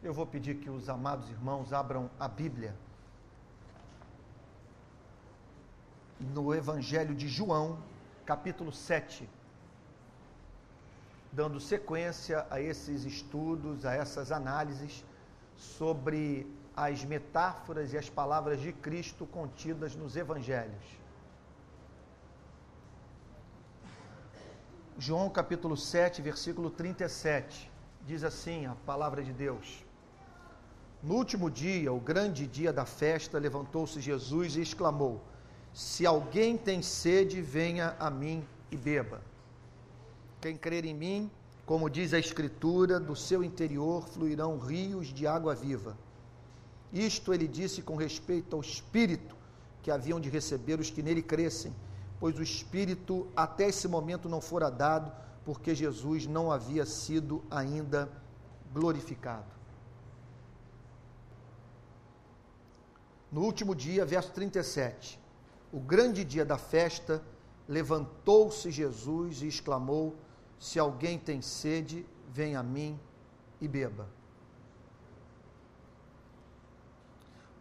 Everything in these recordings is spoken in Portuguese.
Eu vou pedir que os amados irmãos abram a Bíblia no Evangelho de João, capítulo 7, dando sequência a esses estudos, a essas análises sobre as metáforas e as palavras de Cristo contidas nos Evangelhos. João capítulo 7, versículo 37, diz assim a palavra de Deus. No último dia, o grande dia da festa, levantou-se Jesus e exclamou: Se alguém tem sede, venha a mim e beba. Quem crer em mim, como diz a Escritura, do seu interior fluirão rios de água viva. Isto ele disse com respeito ao Espírito que haviam de receber os que nele crescem, pois o Espírito até esse momento não fora dado, porque Jesus não havia sido ainda glorificado. No último dia, verso 37, o grande dia da festa, levantou-se Jesus e exclamou: Se alguém tem sede, venha a mim e beba.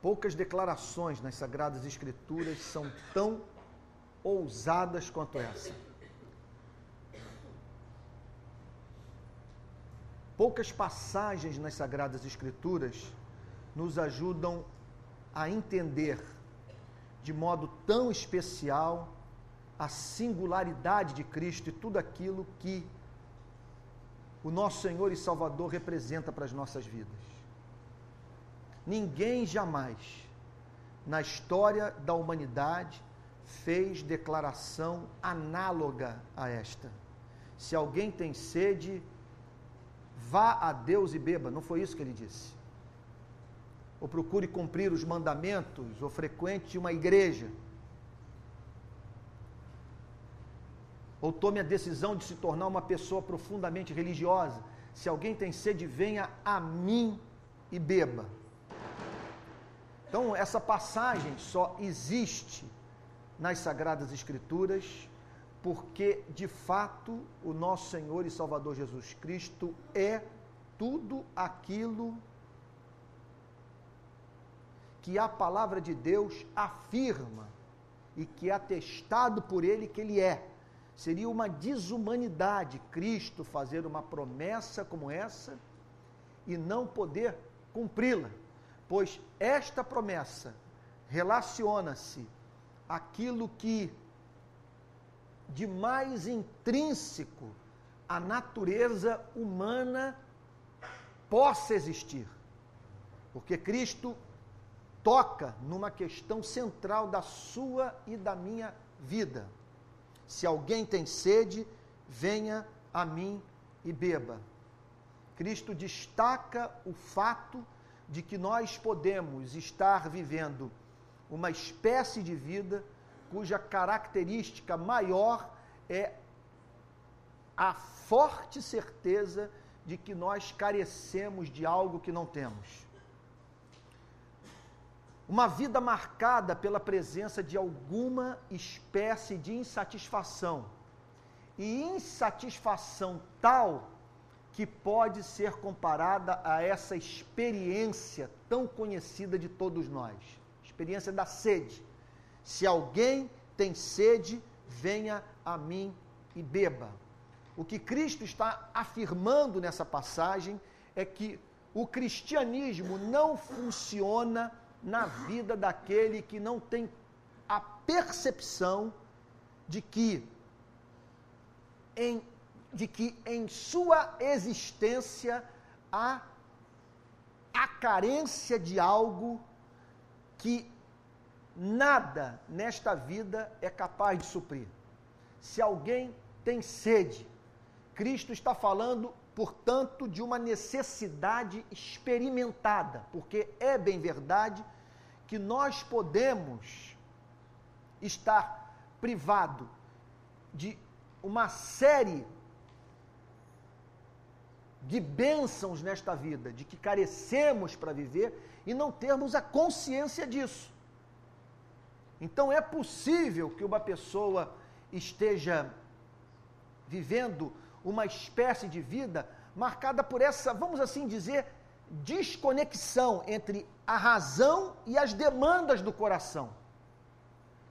Poucas declarações nas Sagradas Escrituras são tão ousadas quanto essa. Poucas passagens nas Sagradas Escrituras nos ajudam a entender de modo tão especial a singularidade de Cristo e tudo aquilo que o nosso Senhor e Salvador representa para as nossas vidas. Ninguém jamais, na história da humanidade, fez declaração análoga a esta. Se alguém tem sede, vá a Deus e beba. Não foi isso que ele disse ou procure cumprir os mandamentos, ou frequente uma igreja, ou tome a decisão de se tornar uma pessoa profundamente religiosa. Se alguém tem sede, venha a mim e beba. Então, essa passagem só existe nas Sagradas Escrituras porque, de fato, o nosso Senhor e Salvador Jesus Cristo é tudo aquilo que a palavra de Deus afirma e que é atestado por ele que ele é. Seria uma desumanidade Cristo fazer uma promessa como essa e não poder cumpri-la, pois esta promessa relaciona-se aquilo que de mais intrínseco a natureza humana possa existir. Porque Cristo toca numa questão central da sua e da minha vida. Se alguém tem sede, venha a mim e beba. Cristo destaca o fato de que nós podemos estar vivendo uma espécie de vida cuja característica maior é a forte certeza de que nós carecemos de algo que não temos. Uma vida marcada pela presença de alguma espécie de insatisfação. E insatisfação tal que pode ser comparada a essa experiência tão conhecida de todos nós experiência da sede. Se alguém tem sede, venha a mim e beba. O que Cristo está afirmando nessa passagem é que o cristianismo não funciona na vida daquele que não tem a percepção de que em, de que em sua existência há a carência de algo que nada nesta vida é capaz de suprir. Se alguém tem sede, Cristo está falando, portanto, de uma necessidade experimentada, porque é bem verdade que nós podemos estar privado de uma série de bênçãos nesta vida, de que carecemos para viver e não termos a consciência disso. Então é possível que uma pessoa esteja vivendo uma espécie de vida marcada por essa, vamos assim dizer, desconexão entre a razão e as demandas do coração.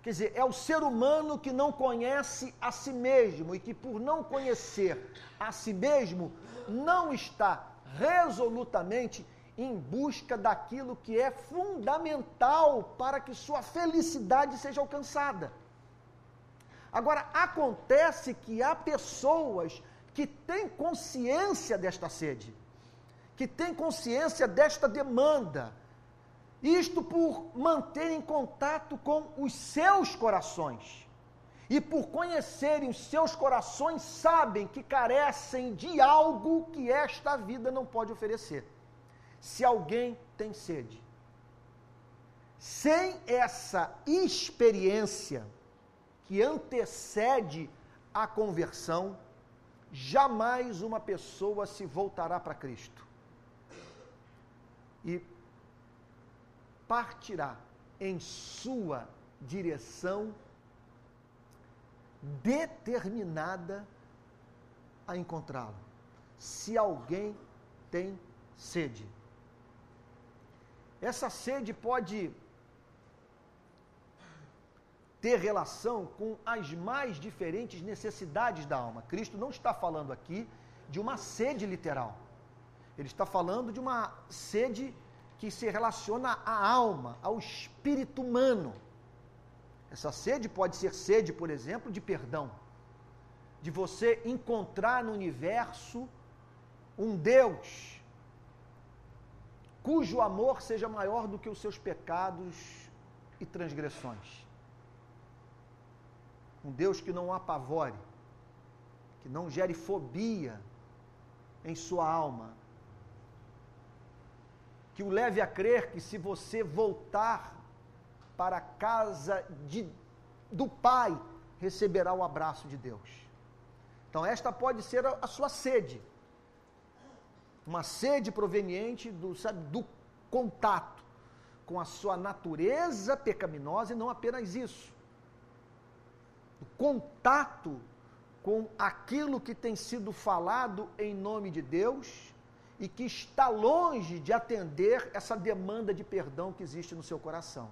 Quer dizer, é o ser humano que não conhece a si mesmo e que, por não conhecer a si mesmo, não está resolutamente em busca daquilo que é fundamental para que sua felicidade seja alcançada. Agora, acontece que há pessoas que têm consciência desta sede, que têm consciência desta demanda, isto por manterem contato com os seus corações. E por conhecerem os seus corações, sabem que carecem de algo que esta vida não pode oferecer. Se alguém tem sede, sem essa experiência que antecede a conversão, jamais uma pessoa se voltará para Cristo. E partirá em sua direção determinada a encontrá-lo. Se alguém tem sede. Essa sede pode ter relação com as mais diferentes necessidades da alma. Cristo não está falando aqui de uma sede literal. Ele está falando de uma sede que se relaciona à alma, ao espírito humano. Essa sede pode ser sede, por exemplo, de perdão, de você encontrar no universo um Deus cujo amor seja maior do que os seus pecados e transgressões. Um Deus que não apavore, que não gere fobia em sua alma, que o leve a crer que se você voltar para a casa de, do Pai, receberá o abraço de Deus. Então, esta pode ser a, a sua sede. Uma sede proveniente do, sabe, do contato com a sua natureza pecaminosa e não apenas isso. O contato com aquilo que tem sido falado em nome de Deus e que está longe de atender essa demanda de perdão que existe no seu coração.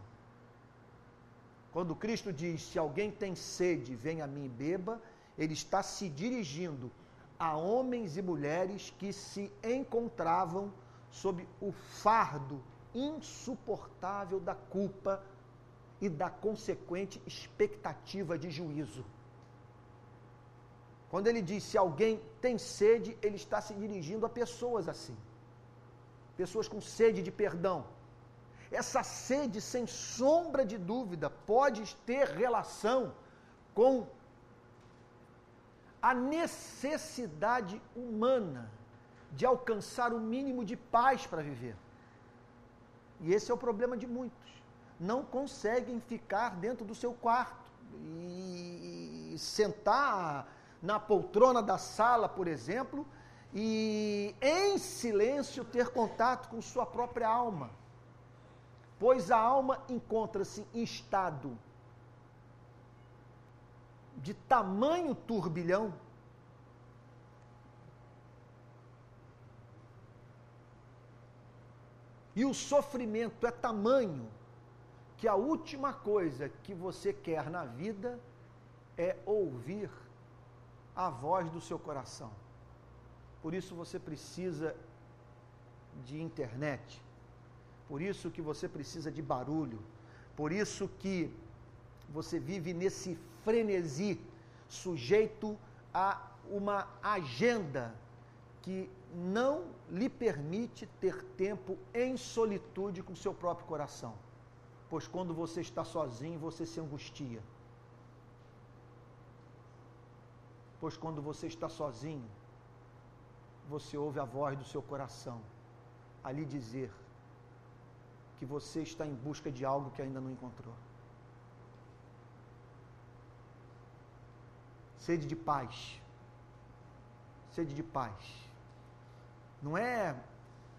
Quando Cristo diz: Se alguém tem sede, venha a mim e beba, ele está se dirigindo a homens e mulheres que se encontravam sob o fardo insuportável da culpa e da consequente expectativa de juízo. Quando ele diz se alguém tem sede, ele está se dirigindo a pessoas assim. Pessoas com sede de perdão. Essa sede, sem sombra de dúvida, pode ter relação com a necessidade humana de alcançar o mínimo de paz para viver. E esse é o problema de muitos. Não conseguem ficar dentro do seu quarto e sentar na poltrona da sala, por exemplo, e em silêncio ter contato com sua própria alma. Pois a alma encontra-se em estado de tamanho turbilhão e o sofrimento é tamanho que a última coisa que você quer na vida é ouvir a voz do seu coração. Por isso você precisa de internet. Por isso que você precisa de barulho. Por isso que você vive nesse frenesi, sujeito a uma agenda que não lhe permite ter tempo em solitude com seu próprio coração. Pois quando você está sozinho, você se angustia. Pois quando você está sozinho, você ouve a voz do seu coração a lhe dizer que você está em busca de algo que ainda não encontrou. Sede de paz. Sede de paz. Não é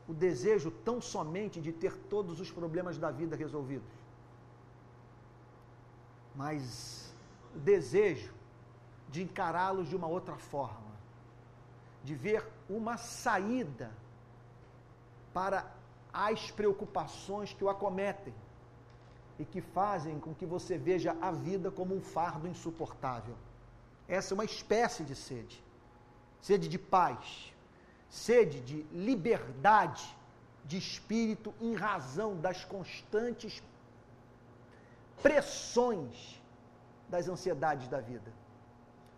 o desejo tão somente de ter todos os problemas da vida resolvidos, mas o desejo de encará-los de uma outra forma, de ver uma saída para as preocupações que o acometem e que fazem com que você veja a vida como um fardo insuportável. Essa é uma espécie de sede. Sede de paz, sede de liberdade de espírito em razão das constantes pressões das ansiedades da vida.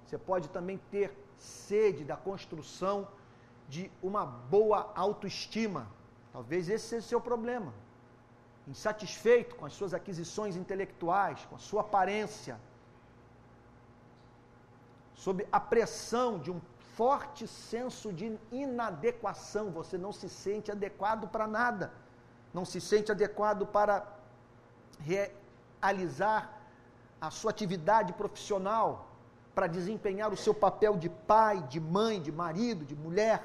Você pode também ter sede da construção de uma boa autoestima. Talvez esse seja o seu problema. Insatisfeito com as suas aquisições intelectuais, com a sua aparência, sob a pressão de um forte senso de inadequação, você não se sente adequado para nada, não se sente adequado para realizar a sua atividade profissional, para desempenhar o seu papel de pai, de mãe, de marido, de mulher.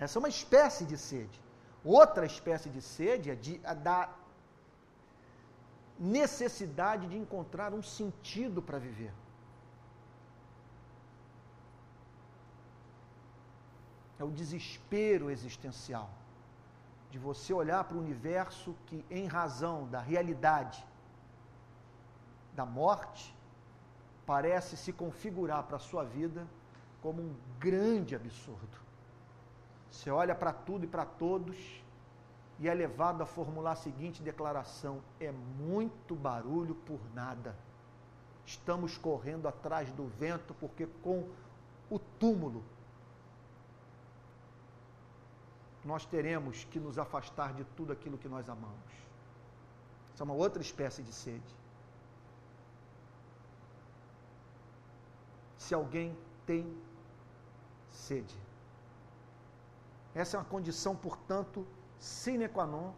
Essa é uma espécie de sede. Outra espécie de sede é de, a da necessidade de encontrar um sentido para viver. É o desespero existencial de você olhar para o universo que, em razão da realidade da morte, parece se configurar para a sua vida como um grande absurdo. Você olha para tudo e para todos e é levado a formular a seguinte declaração: é muito barulho por nada. Estamos correndo atrás do vento porque com o túmulo nós teremos que nos afastar de tudo aquilo que nós amamos. Isso é uma outra espécie de sede. Se alguém tem sede. Essa é uma condição, portanto, sine qua non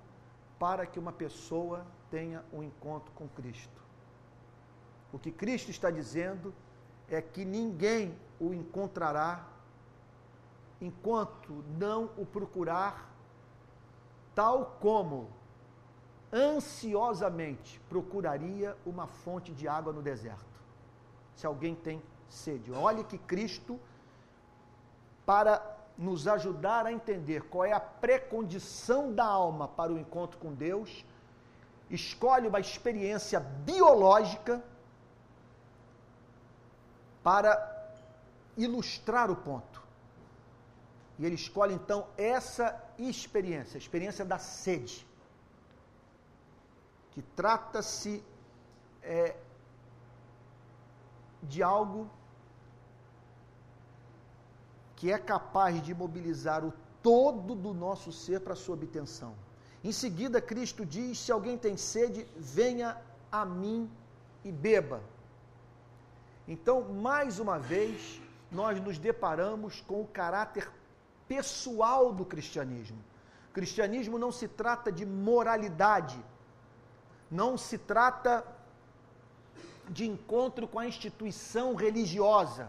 para que uma pessoa tenha um encontro com Cristo. O que Cristo está dizendo é que ninguém o encontrará enquanto não o procurar, tal como ansiosamente procuraria uma fonte de água no deserto. Se alguém tem sede. Olhe que Cristo, para nos ajudar a entender qual é a precondição da alma para o encontro com Deus, escolhe uma experiência biológica para ilustrar o ponto. E ele escolhe então essa experiência, a experiência da sede, que trata-se é, de algo que é capaz de mobilizar o todo do nosso ser para sua obtenção. Em seguida, Cristo diz: Se alguém tem sede, venha a mim e beba. Então, mais uma vez, nós nos deparamos com o caráter pessoal do cristianismo. O cristianismo não se trata de moralidade, não se trata de encontro com a instituição religiosa.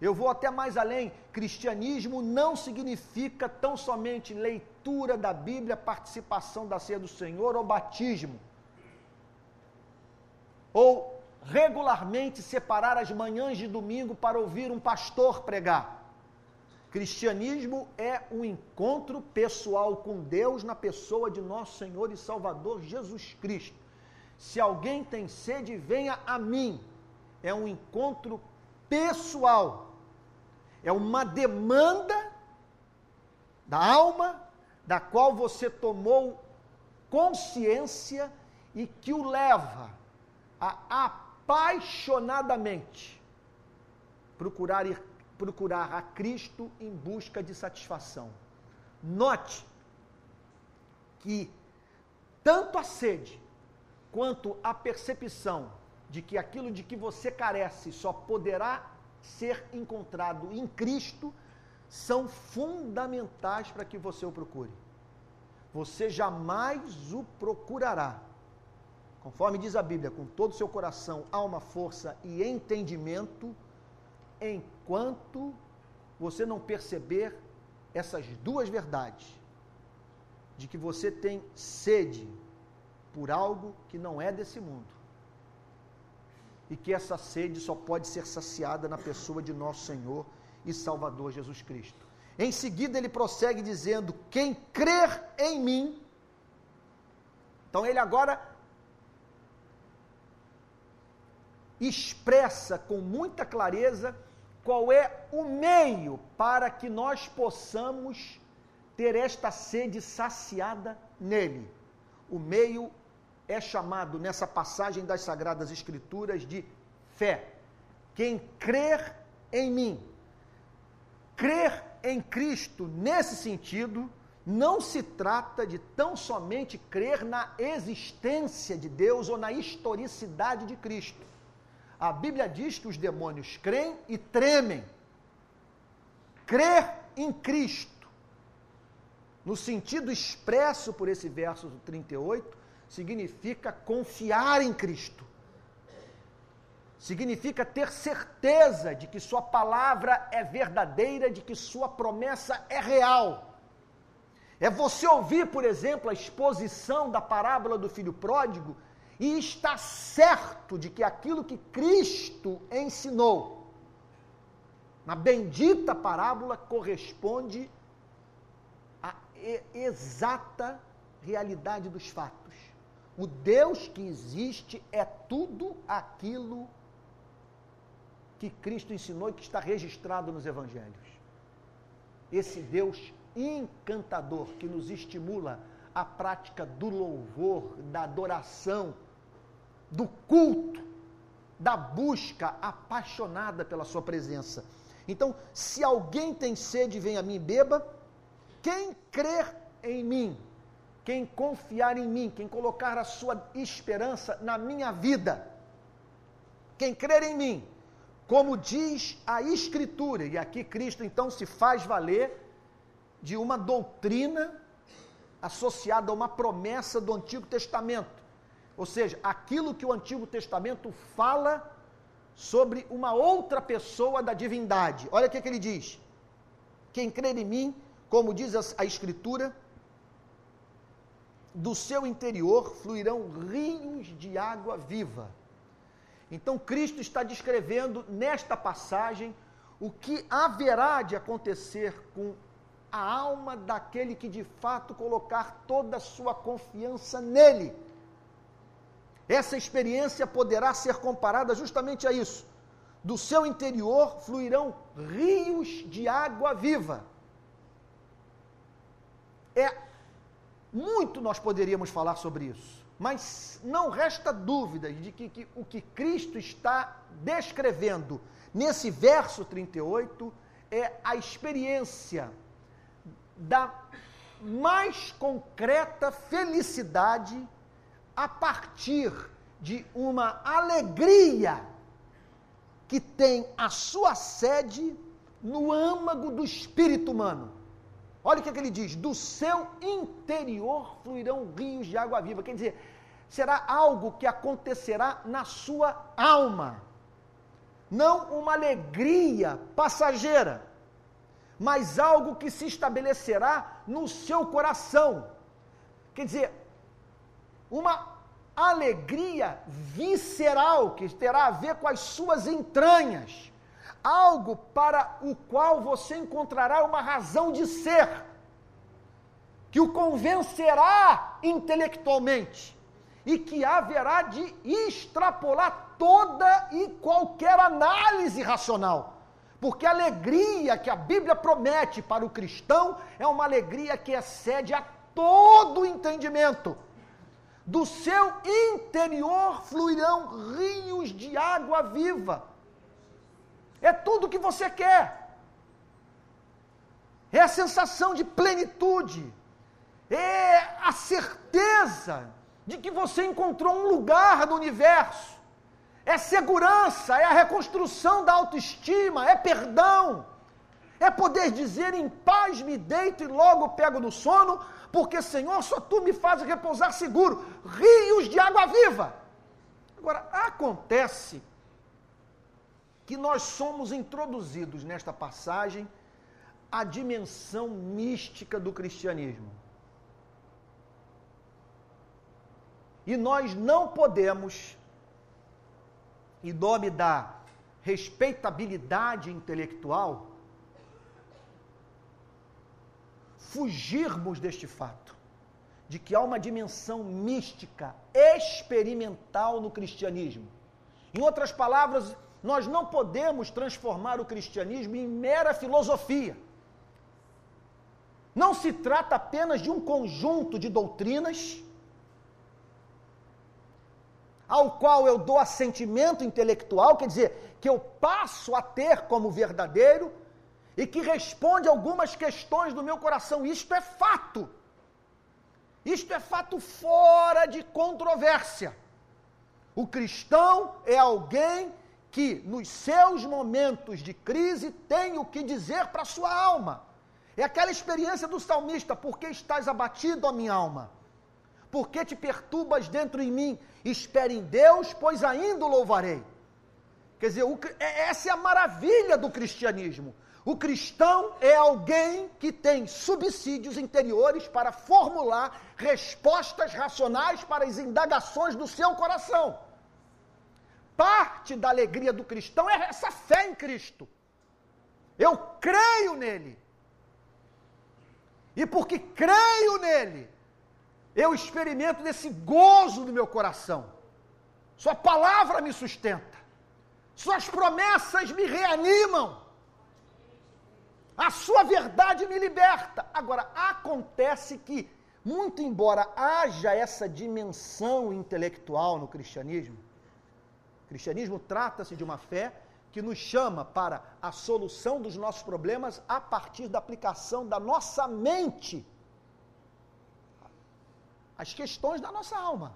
Eu vou até mais além: cristianismo não significa tão somente leitura da Bíblia, participação da ceia do Senhor ou batismo. Ou regularmente separar as manhãs de domingo para ouvir um pastor pregar. Cristianismo é um encontro pessoal com Deus na pessoa de nosso Senhor e Salvador Jesus Cristo. Se alguém tem sede, venha a mim. É um encontro pessoal. É uma demanda da alma, da qual você tomou consciência e que o leva a apaixonadamente procurar ir, procurar a Cristo em busca de satisfação. Note que tanto a sede quanto à percepção de que aquilo de que você carece só poderá ser encontrado em Cristo são fundamentais para que você o procure. Você jamais o procurará, conforme diz a Bíblia, com todo o seu coração, alma, força e entendimento, enquanto você não perceber essas duas verdades, de que você tem sede por algo que não é desse mundo. E que essa sede só pode ser saciada na pessoa de nosso Senhor e Salvador Jesus Cristo. Em seguida, ele prossegue dizendo: Quem crer em mim. Então, ele agora expressa com muita clareza qual é o meio para que nós possamos ter esta sede saciada nele. O meio é chamado nessa passagem das Sagradas Escrituras de fé. Quem crer em mim, crer em Cristo nesse sentido, não se trata de tão somente crer na existência de Deus ou na historicidade de Cristo. A Bíblia diz que os demônios creem e tremem. Crer em Cristo, no sentido expresso por esse verso 38, significa confiar em Cristo. Significa ter certeza de que Sua palavra é verdadeira, de que Sua promessa é real. É você ouvir, por exemplo, a exposição da parábola do filho pródigo e estar certo de que aquilo que Cristo ensinou na bendita parábola corresponde à exata realidade dos fatos. O Deus que existe é tudo aquilo que Cristo ensinou e que está registrado nos evangelhos. Esse Deus encantador que nos estimula a prática do louvor, da adoração, do culto, da busca apaixonada pela sua presença. Então, se alguém tem sede, vem a mim beba. Quem crer em mim, quem confiar em mim, quem colocar a sua esperança na minha vida, quem crer em mim, como diz a Escritura, e aqui Cristo então se faz valer de uma doutrina associada a uma promessa do Antigo Testamento. Ou seja, aquilo que o Antigo Testamento fala sobre uma outra pessoa da divindade. Olha o que, que ele diz: Quem crer em mim, como diz a Escritura, do seu interior fluirão rios de água viva. Então, Cristo está descrevendo nesta passagem o que haverá de acontecer com a alma daquele que de fato colocar toda a sua confiança nele. Essa experiência poderá ser comparada justamente a isso. Do seu interior fluirão rios de água viva. É muito nós poderíamos falar sobre isso, mas não resta dúvida de que, que o que Cristo está descrevendo nesse verso 38 é a experiência da mais concreta felicidade a partir de uma alegria que tem a sua sede no âmago do espírito humano. Olha o que, é que ele diz: do seu interior fluirão rios de água viva. Quer dizer, será algo que acontecerá na sua alma, não uma alegria passageira, mas algo que se estabelecerá no seu coração. Quer dizer, uma alegria visceral que terá a ver com as suas entranhas algo para o qual você encontrará uma razão de ser, que o convencerá intelectualmente e que haverá de extrapolar toda e qualquer análise racional. Porque a alegria que a Bíblia promete para o cristão é uma alegria que excede a todo entendimento. Do seu interior fluirão rios de água viva é tudo o que você quer. É a sensação de plenitude. É a certeza de que você encontrou um lugar no universo. É segurança, é a reconstrução da autoestima, é perdão. É poder dizer em paz me deito e logo pego no sono, porque Senhor, só tu me fazes repousar seguro. Rios de água viva. Agora, acontece que nós somos introduzidos nesta passagem à dimensão mística do cristianismo. E nós não podemos, em nome da respeitabilidade intelectual, fugirmos deste fato, de que há uma dimensão mística, experimental no cristianismo. Em outras palavras, nós não podemos transformar o cristianismo em mera filosofia. Não se trata apenas de um conjunto de doutrinas ao qual eu dou assentimento intelectual, quer dizer, que eu passo a ter como verdadeiro e que responde algumas questões do meu coração. Isto é fato. Isto é fato fora de controvérsia. O cristão é alguém que, nos seus momentos de crise, tem o que dizer para a sua alma. É aquela experiência do salmista: por que estás abatido, a minha alma? Por que te perturbas dentro em mim? Espere em Deus, pois ainda o louvarei. Quer dizer, o, é, essa é a maravilha do cristianismo. O cristão é alguém que tem subsídios interiores para formular respostas racionais para as indagações do seu coração. Parte da alegria do cristão é essa fé em Cristo. Eu creio nele. E porque creio nele, eu experimento desse gozo no meu coração. Sua palavra me sustenta. Suas promessas me reanimam. A sua verdade me liberta. Agora, acontece que, muito embora haja essa dimensão intelectual no cristianismo, o cristianismo trata-se de uma fé que nos chama para a solução dos nossos problemas a partir da aplicação da nossa mente as questões da nossa alma.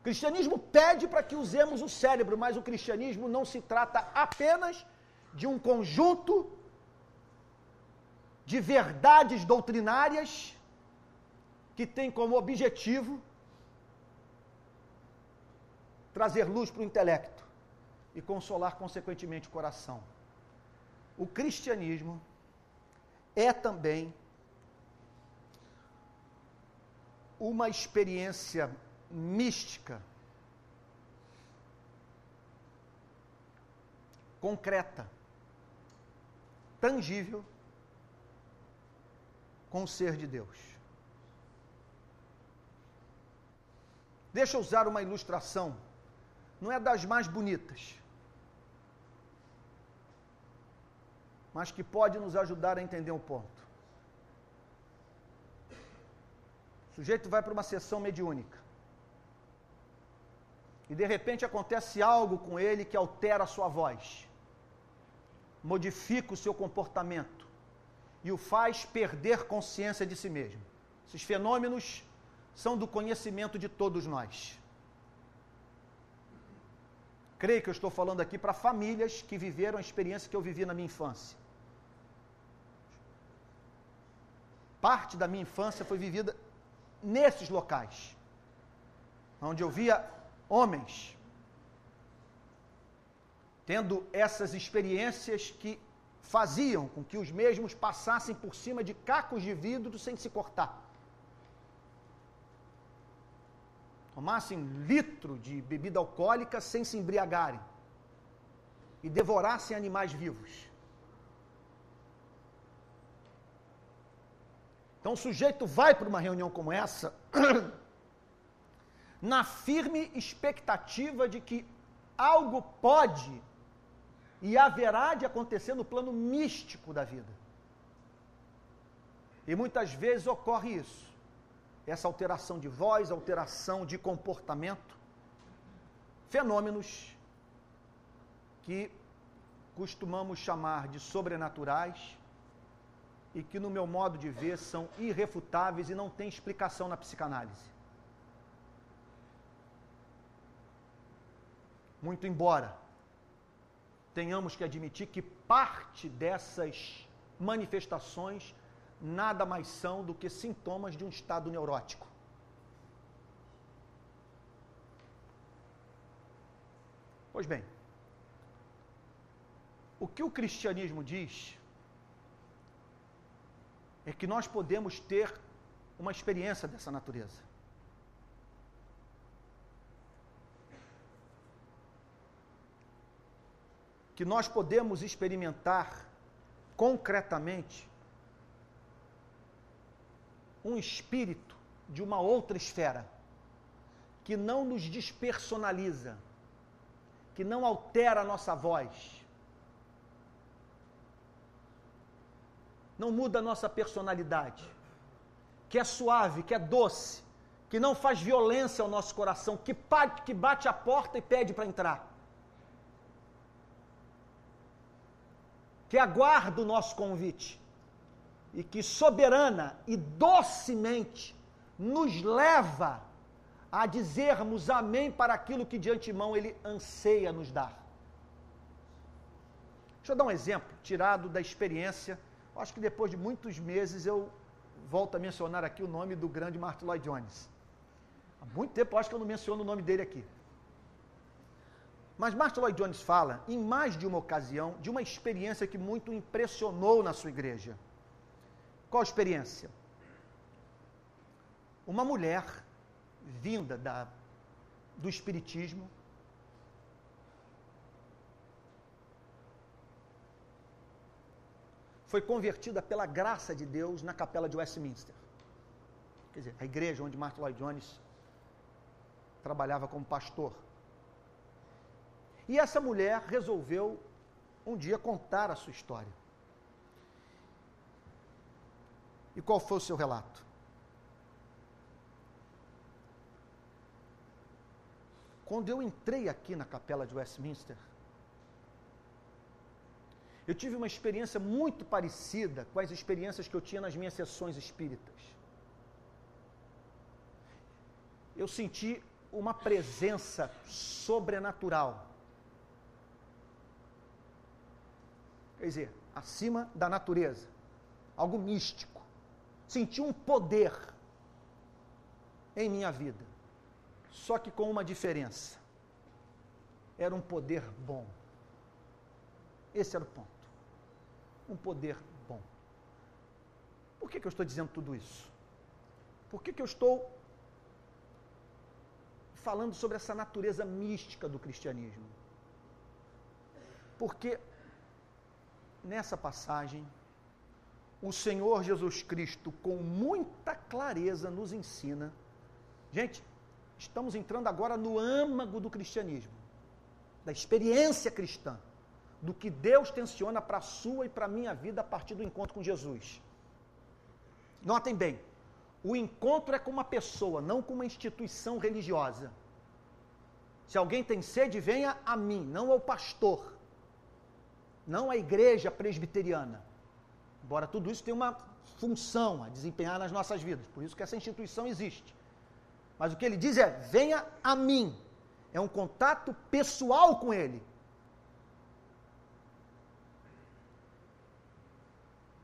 O cristianismo pede para que usemos o cérebro, mas o cristianismo não se trata apenas de um conjunto de verdades doutrinárias que tem como objetivo trazer luz para o intelecto e consolar, consequentemente, o coração. O cristianismo é também uma experiência mística, concreta, tangível, com o ser de Deus. Deixa eu usar uma ilustração, não é das mais bonitas, mas que pode nos ajudar a entender um ponto. O sujeito vai para uma sessão mediúnica. E de repente acontece algo com ele que altera a sua voz, modifica o seu comportamento e o faz perder consciência de si mesmo. Esses fenômenos são do conhecimento de todos nós. Creio que eu estou falando aqui para famílias que viveram a experiência que eu vivi na minha infância. Parte da minha infância foi vivida nesses locais, onde eu via homens tendo essas experiências que faziam com que os mesmos passassem por cima de cacos de vidro sem se cortar. Tomassem litro de bebida alcoólica sem se embriagarem e devorassem animais vivos. Então o sujeito vai para uma reunião como essa, na firme expectativa de que algo pode e haverá de acontecer no plano místico da vida. E muitas vezes ocorre isso. Essa alteração de voz, alteração de comportamento, fenômenos que costumamos chamar de sobrenaturais e que, no meu modo de ver, são irrefutáveis e não têm explicação na psicanálise. Muito embora tenhamos que admitir que parte dessas manifestações nada mais são do que sintomas de um estado neurótico. Pois bem, o que o cristianismo diz é que nós podemos ter uma experiência dessa natureza. Que nós podemos experimentar concretamente um espírito de uma outra esfera, que não nos despersonaliza, que não altera a nossa voz, não muda a nossa personalidade, que é suave, que é doce, que não faz violência ao nosso coração, que que bate a porta e pede para entrar. Que aguarda o nosso convite e que soberana e docemente nos leva a dizermos amém para aquilo que de antemão ele anseia nos dar. Deixa eu dar um exemplo tirado da experiência. Acho que depois de muitos meses eu volto a mencionar aqui o nome do grande Martin Lloyd Jones. Há muito tempo acho que eu não menciono o nome dele aqui. Mas Martin Lloyd Jones fala, em mais de uma ocasião, de uma experiência que muito impressionou na sua igreja. Qual a experiência? Uma mulher vinda da, do Espiritismo, foi convertida pela graça de Deus na capela de Westminster. Quer dizer, a igreja onde Martin Lloyd Jones trabalhava como pastor. E essa mulher resolveu um dia contar a sua história. E qual foi o seu relato? Quando eu entrei aqui na capela de Westminster, eu tive uma experiência muito parecida com as experiências que eu tinha nas minhas sessões espíritas. Eu senti uma presença sobrenatural. Quer dizer, acima da natureza, algo místico. Senti um poder em minha vida. Só que com uma diferença. Era um poder bom. Esse era o ponto. Um poder bom. Por que, que eu estou dizendo tudo isso? Por que, que eu estou falando sobre essa natureza mística do cristianismo? Porque nessa passagem, o Senhor Jesus Cristo, com muita clareza, nos ensina. Gente, estamos entrando agora no âmago do cristianismo, da experiência cristã, do que Deus tensiona para a sua e para a minha vida a partir do encontro com Jesus. Notem bem, o encontro é com uma pessoa, não com uma instituição religiosa. Se alguém tem sede, venha a mim, não ao pastor, não à igreja presbiteriana. Embora tudo isso tenha uma função a desempenhar nas nossas vidas, por isso que essa instituição existe. Mas o que ele diz é: venha a mim. É um contato pessoal com ele.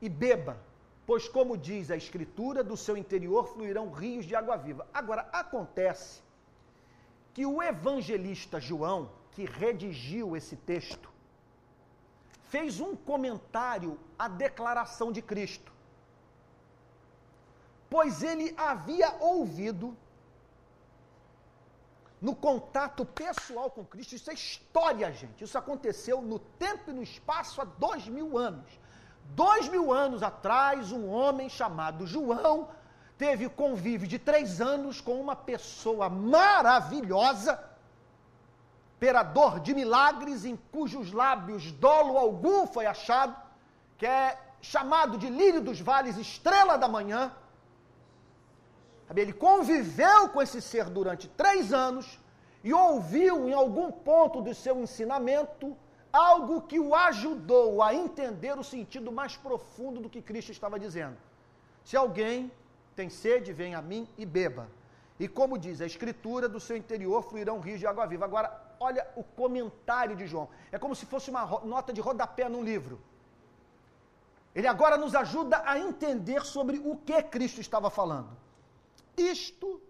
E beba, pois, como diz a Escritura, do seu interior fluirão rios de água viva. Agora, acontece que o evangelista João, que redigiu esse texto, fez um comentário à declaração de Cristo. Pois ele havia ouvido no contato pessoal com Cristo. Isso é história, gente. Isso aconteceu no tempo e no espaço há dois mil anos. Dois mil anos atrás, um homem chamado João teve convívio de três anos com uma pessoa maravilhosa, perador de milagres, em cujos lábios dolo algum foi achado, que é chamado de lírio dos vales, estrela da manhã ele conviveu com esse ser durante três anos e ouviu em algum ponto do seu ensinamento algo que o ajudou a entender o sentido mais profundo do que Cristo estava dizendo. Se alguém tem sede, vem a mim e beba. E como diz a Escritura, do seu interior fluirão rios de água viva. Agora, olha o comentário de João. É como se fosse uma nota de rodapé num livro. Ele agora nos ajuda a entender sobre o que Cristo estava falando. Isto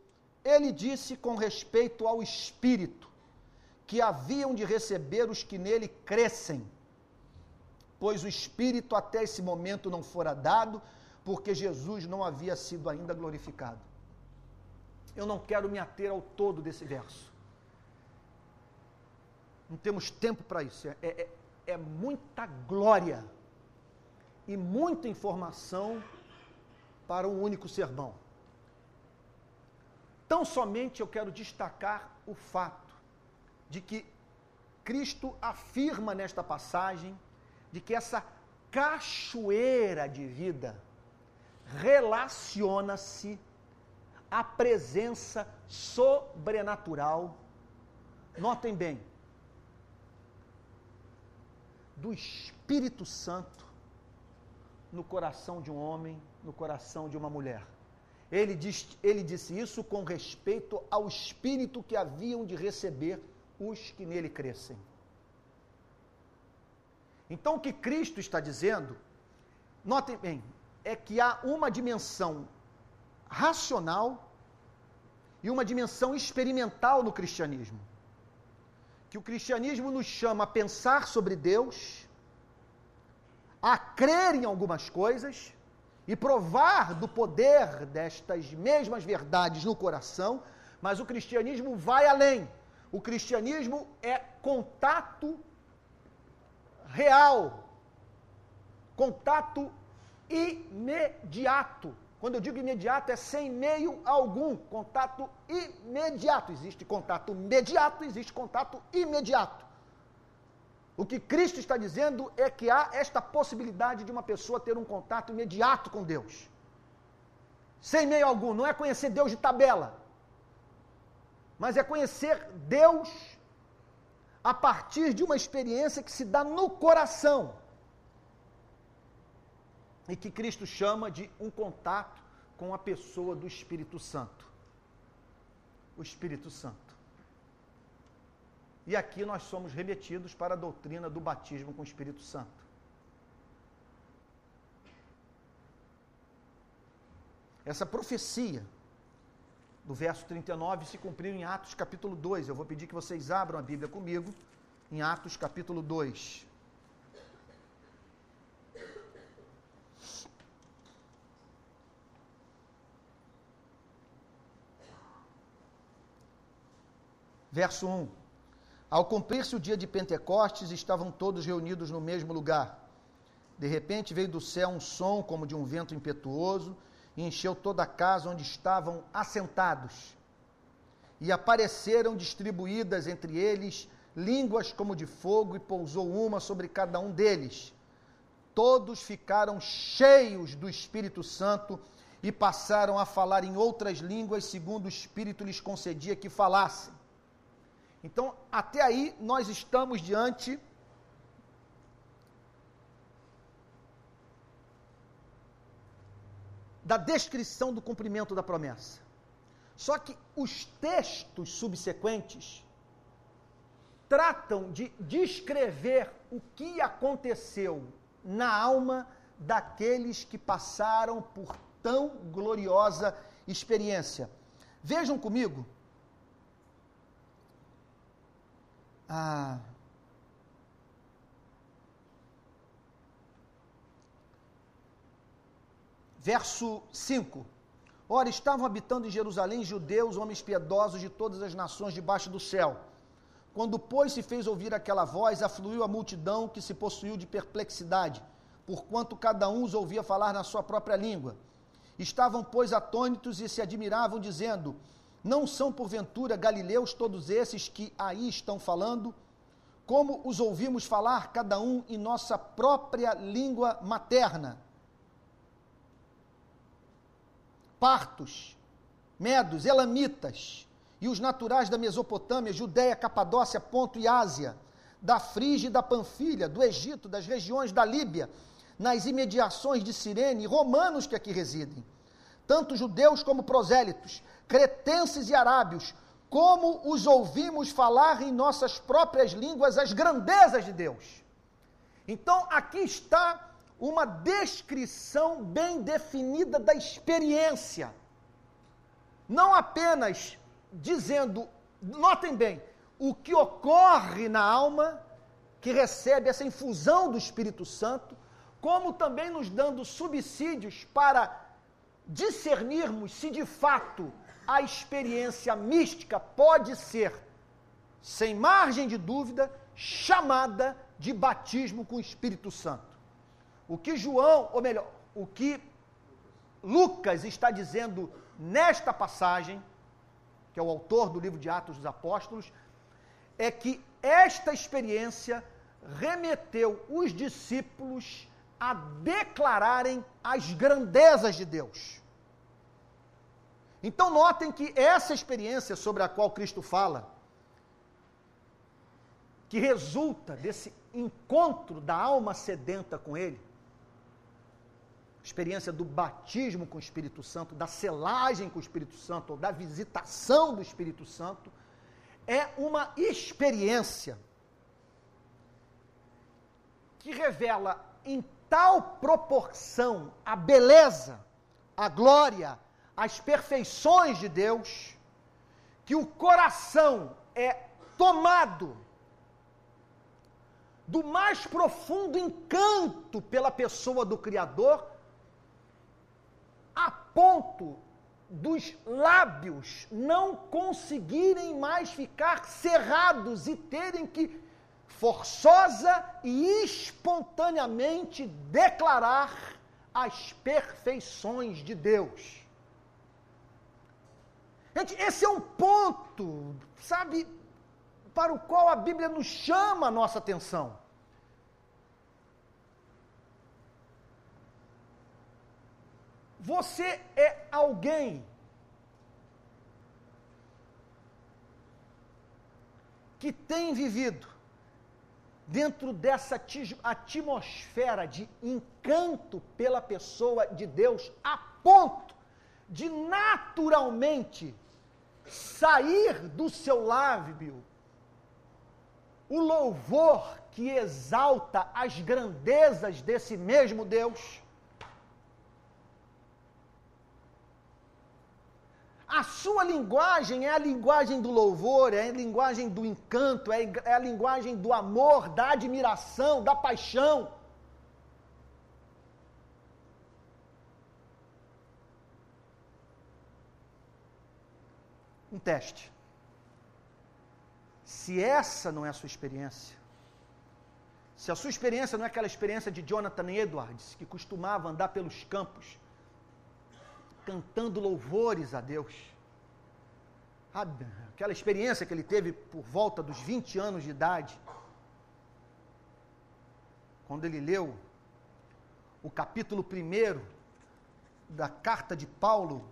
ele disse com respeito ao Espírito, que haviam de receber os que nele crescem, pois o Espírito até esse momento não fora dado, porque Jesus não havia sido ainda glorificado. Eu não quero me ater ao todo desse verso. Não temos tempo para isso. É, é, é muita glória e muita informação para um único sermão. Tão somente eu quero destacar o fato de que Cristo afirma nesta passagem de que essa cachoeira de vida relaciona-se à presença sobrenatural. Notem bem, do Espírito Santo no coração de um homem, no coração de uma mulher. Ele, diz, ele disse isso com respeito ao Espírito que haviam de receber os que nele crescem. Então, o que Cristo está dizendo, notem bem, é que há uma dimensão racional e uma dimensão experimental no cristianismo. Que o cristianismo nos chama a pensar sobre Deus, a crer em algumas coisas e provar do poder destas mesmas verdades no coração, mas o cristianismo vai além. O cristianismo é contato real, contato imediato. Quando eu digo imediato, é sem meio algum, contato imediato. Existe contato imediato, existe contato imediato. O que Cristo está dizendo é que há esta possibilidade de uma pessoa ter um contato imediato com Deus. Sem meio algum, não é conhecer Deus de tabela, mas é conhecer Deus a partir de uma experiência que se dá no coração e que Cristo chama de um contato com a pessoa do Espírito Santo. O Espírito Santo. E aqui nós somos remetidos para a doutrina do batismo com o Espírito Santo. Essa profecia do verso 39 se cumpriu em Atos capítulo 2. Eu vou pedir que vocês abram a Bíblia comigo em Atos capítulo 2. Verso 1. Ao cumprir-se o dia de Pentecostes, estavam todos reunidos no mesmo lugar. De repente veio do céu um som como de um vento impetuoso e encheu toda a casa onde estavam assentados. E apareceram distribuídas entre eles línguas como de fogo e pousou uma sobre cada um deles. Todos ficaram cheios do Espírito Santo e passaram a falar em outras línguas, segundo o Espírito lhes concedia que falassem. Então, até aí, nós estamos diante da descrição do cumprimento da promessa. Só que os textos subsequentes tratam de descrever o que aconteceu na alma daqueles que passaram por tão gloriosa experiência. Vejam comigo Ah. Verso 5. Ora, estavam habitando em Jerusalém judeus, homens piedosos de todas as nações debaixo do céu. Quando, pois, se fez ouvir aquela voz, afluiu a multidão que se possuiu de perplexidade, porquanto cada um os ouvia falar na sua própria língua. Estavam, pois, atônitos e se admiravam, dizendo: não são, porventura, galileus todos esses que aí estão falando? Como os ouvimos falar, cada um em nossa própria língua materna? Partos, medos, elamitas e os naturais da Mesopotâmia, Judéia, Capadócia, Ponto e Ásia, da Frígia e da Panfilha, do Egito, das regiões da Líbia, nas imediações de Cirene, romanos que aqui residem, tanto judeus como prosélitos, cretenses e arábios, como os ouvimos falar em nossas próprias línguas as grandezas de Deus. Então, aqui está uma descrição bem definida da experiência. Não apenas dizendo, notem bem, o que ocorre na alma que recebe essa infusão do Espírito Santo, como também nos dando subsídios para discernirmos se de fato a experiência mística pode ser, sem margem de dúvida, chamada de batismo com o Espírito Santo. O que João, ou melhor, o que Lucas está dizendo nesta passagem, que é o autor do livro de Atos dos Apóstolos, é que esta experiência remeteu os discípulos a declararem as grandezas de Deus. Então, notem que essa experiência sobre a qual Cristo fala, que resulta desse encontro da alma sedenta com Ele, experiência do batismo com o Espírito Santo, da selagem com o Espírito Santo, ou da visitação do Espírito Santo, é uma experiência que revela em tal proporção a beleza, a glória, as perfeições de Deus, que o coração é tomado do mais profundo encanto pela pessoa do Criador, a ponto dos lábios não conseguirem mais ficar cerrados e terem que forçosa e espontaneamente declarar as perfeições de Deus. Gente, esse é um ponto, sabe, para o qual a Bíblia nos chama a nossa atenção. Você é alguém que tem vivido dentro dessa atmosfera de encanto pela pessoa de Deus, a ponto de naturalmente sair do seu lábio o louvor que exalta as grandezas desse mesmo Deus. A sua linguagem é a linguagem do louvor, é a linguagem do encanto, é, é a linguagem do amor, da admiração, da paixão. Um teste. Se essa não é a sua experiência, se a sua experiência não é aquela experiência de Jonathan Edwards, que costumava andar pelos campos, cantando louvores a Deus. Aquela experiência que ele teve por volta dos 20 anos de idade, quando ele leu o capítulo 1 da carta de Paulo,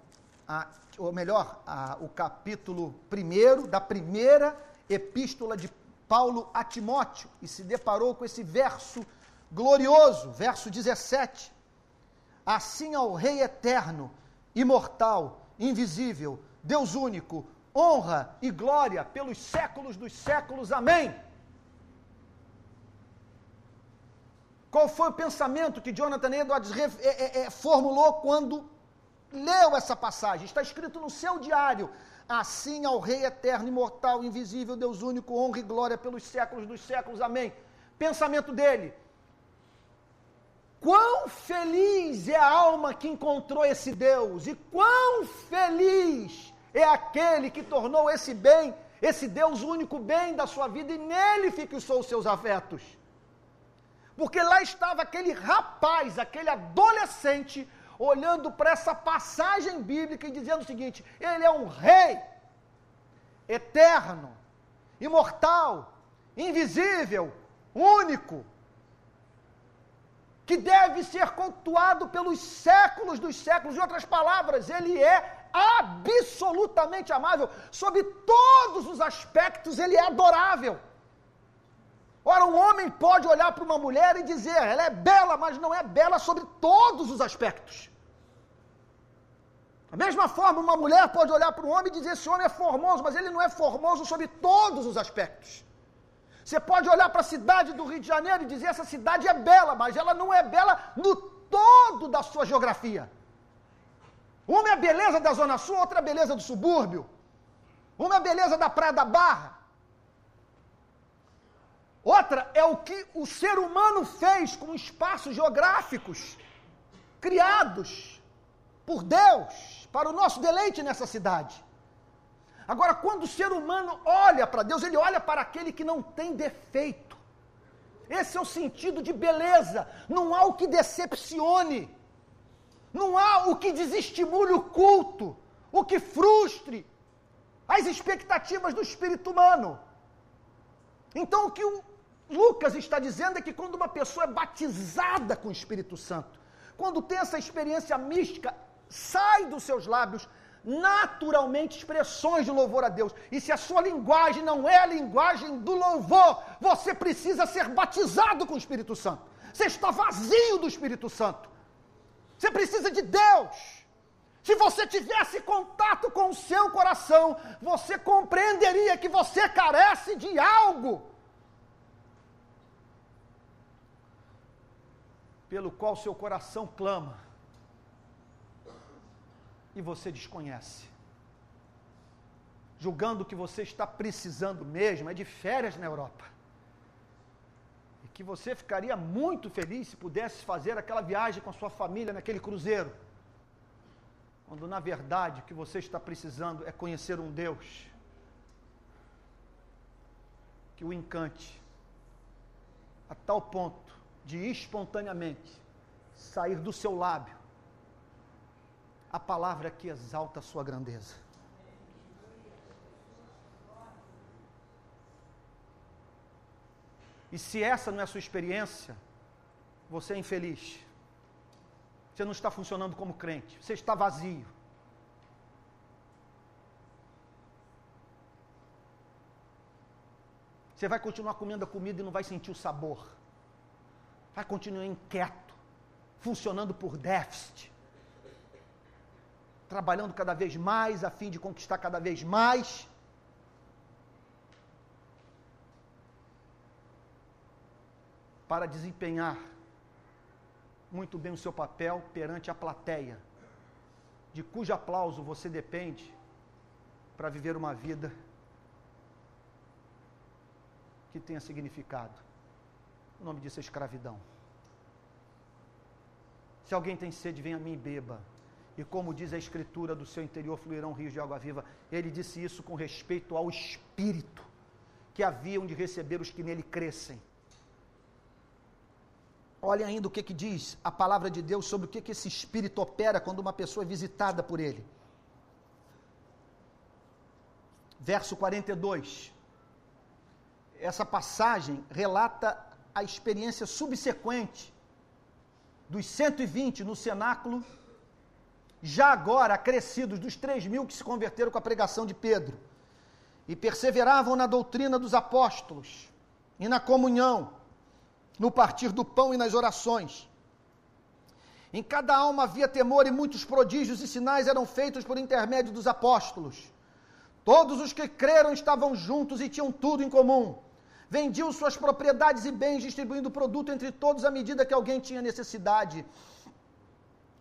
a, ou melhor, a, o capítulo 1 da primeira epístola de Paulo a Timóteo, e se deparou com esse verso glorioso, verso 17. Assim ao Rei eterno, imortal, invisível, Deus único, honra e glória pelos séculos dos séculos. Amém. Qual foi o pensamento que Jonathan Edwards é, é, é, formulou quando leu essa passagem? Está escrito no seu diário. Assim ao Rei eterno, imortal, invisível, Deus único, honra e glória pelos séculos dos séculos. Amém. Pensamento dele Quão feliz é a alma que encontrou esse Deus, e quão feliz é aquele que tornou esse bem, esse Deus único bem da sua vida, e nele fixou os seus afetos. Porque lá estava aquele rapaz, aquele adolescente, olhando para essa passagem bíblica e dizendo o seguinte: ele é um rei eterno, imortal, invisível, único, que deve ser cultuado pelos séculos dos séculos. De outras palavras, ele é absolutamente amável. Sob todos os aspectos, ele é adorável. Ora, um homem pode olhar para uma mulher e dizer, ela é bela, mas não é bela sobre todos os aspectos. Da mesma forma, uma mulher pode olhar para um homem e dizer, esse homem é formoso, mas ele não é formoso sobre todos os aspectos. Você pode olhar para a cidade do Rio de Janeiro e dizer essa cidade é bela, mas ela não é bela no todo da sua geografia. Uma é a beleza da Zona Sul, outra é a beleza do subúrbio. Uma é a beleza da Praia da Barra. Outra é o que o ser humano fez com espaços geográficos criados por Deus para o nosso deleite nessa cidade. Agora, quando o ser humano olha para Deus, ele olha para aquele que não tem defeito. Esse é o sentido de beleza. Não há o que decepcione. Não há o que desestimule o culto, o que frustre as expectativas do espírito humano. Então, o que o Lucas está dizendo é que quando uma pessoa é batizada com o Espírito Santo, quando tem essa experiência mística, sai dos seus lábios naturalmente expressões de louvor a Deus. E se a sua linguagem não é a linguagem do louvor, você precisa ser batizado com o Espírito Santo. Você está vazio do Espírito Santo. Você precisa de Deus. Se você tivesse contato com o seu coração, você compreenderia que você carece de algo. Pelo qual seu coração clama e você desconhece. Julgando que você está precisando mesmo é de férias na Europa. E que você ficaria muito feliz se pudesse fazer aquela viagem com a sua família naquele cruzeiro. Quando na verdade o que você está precisando é conhecer um Deus que o encante a tal ponto de espontaneamente sair do seu lábio a palavra que exalta a sua grandeza. E se essa não é a sua experiência, você é infeliz. Você não está funcionando como crente, você está vazio. Você vai continuar comendo a comida e não vai sentir o sabor. Vai continuar inquieto, funcionando por déficit trabalhando cada vez mais a fim de conquistar cada vez mais. Para desempenhar muito bem o seu papel perante a plateia, de cujo aplauso você depende para viver uma vida que tenha significado. O nome disso é escravidão. Se alguém tem sede, venha a mim e beba e como diz a Escritura, do seu interior fluirão rios de água viva. Ele disse isso com respeito ao Espírito que haviam de receber os que nele crescem. Olha ainda o que, que diz a palavra de Deus sobre o que, que esse Espírito opera quando uma pessoa é visitada por ele. Verso 42. Essa passagem relata a experiência subsequente dos 120 no cenáculo já agora acrescidos dos três mil que se converteram com a pregação de Pedro, e perseveravam na doutrina dos apóstolos, e na comunhão, no partir do pão e nas orações. Em cada alma havia temor, e muitos prodígios e sinais eram feitos por intermédio dos apóstolos. Todos os que creram estavam juntos e tinham tudo em comum. Vendiam suas propriedades e bens, distribuindo produto entre todos à medida que alguém tinha necessidade.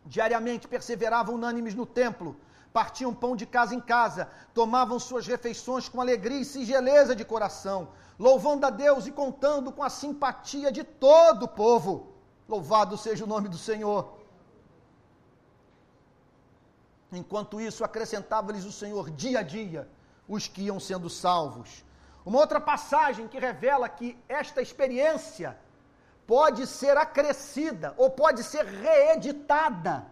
Diariamente perseveravam unânimes no templo, partiam pão de casa em casa, tomavam suas refeições com alegria e singeleza de coração, louvando a Deus e contando com a simpatia de todo o povo. Louvado seja o nome do Senhor. Enquanto isso, acrescentava-lhes o Senhor dia a dia os que iam sendo salvos. Uma outra passagem que revela que esta experiência pode ser acrescida ou pode ser reeditada.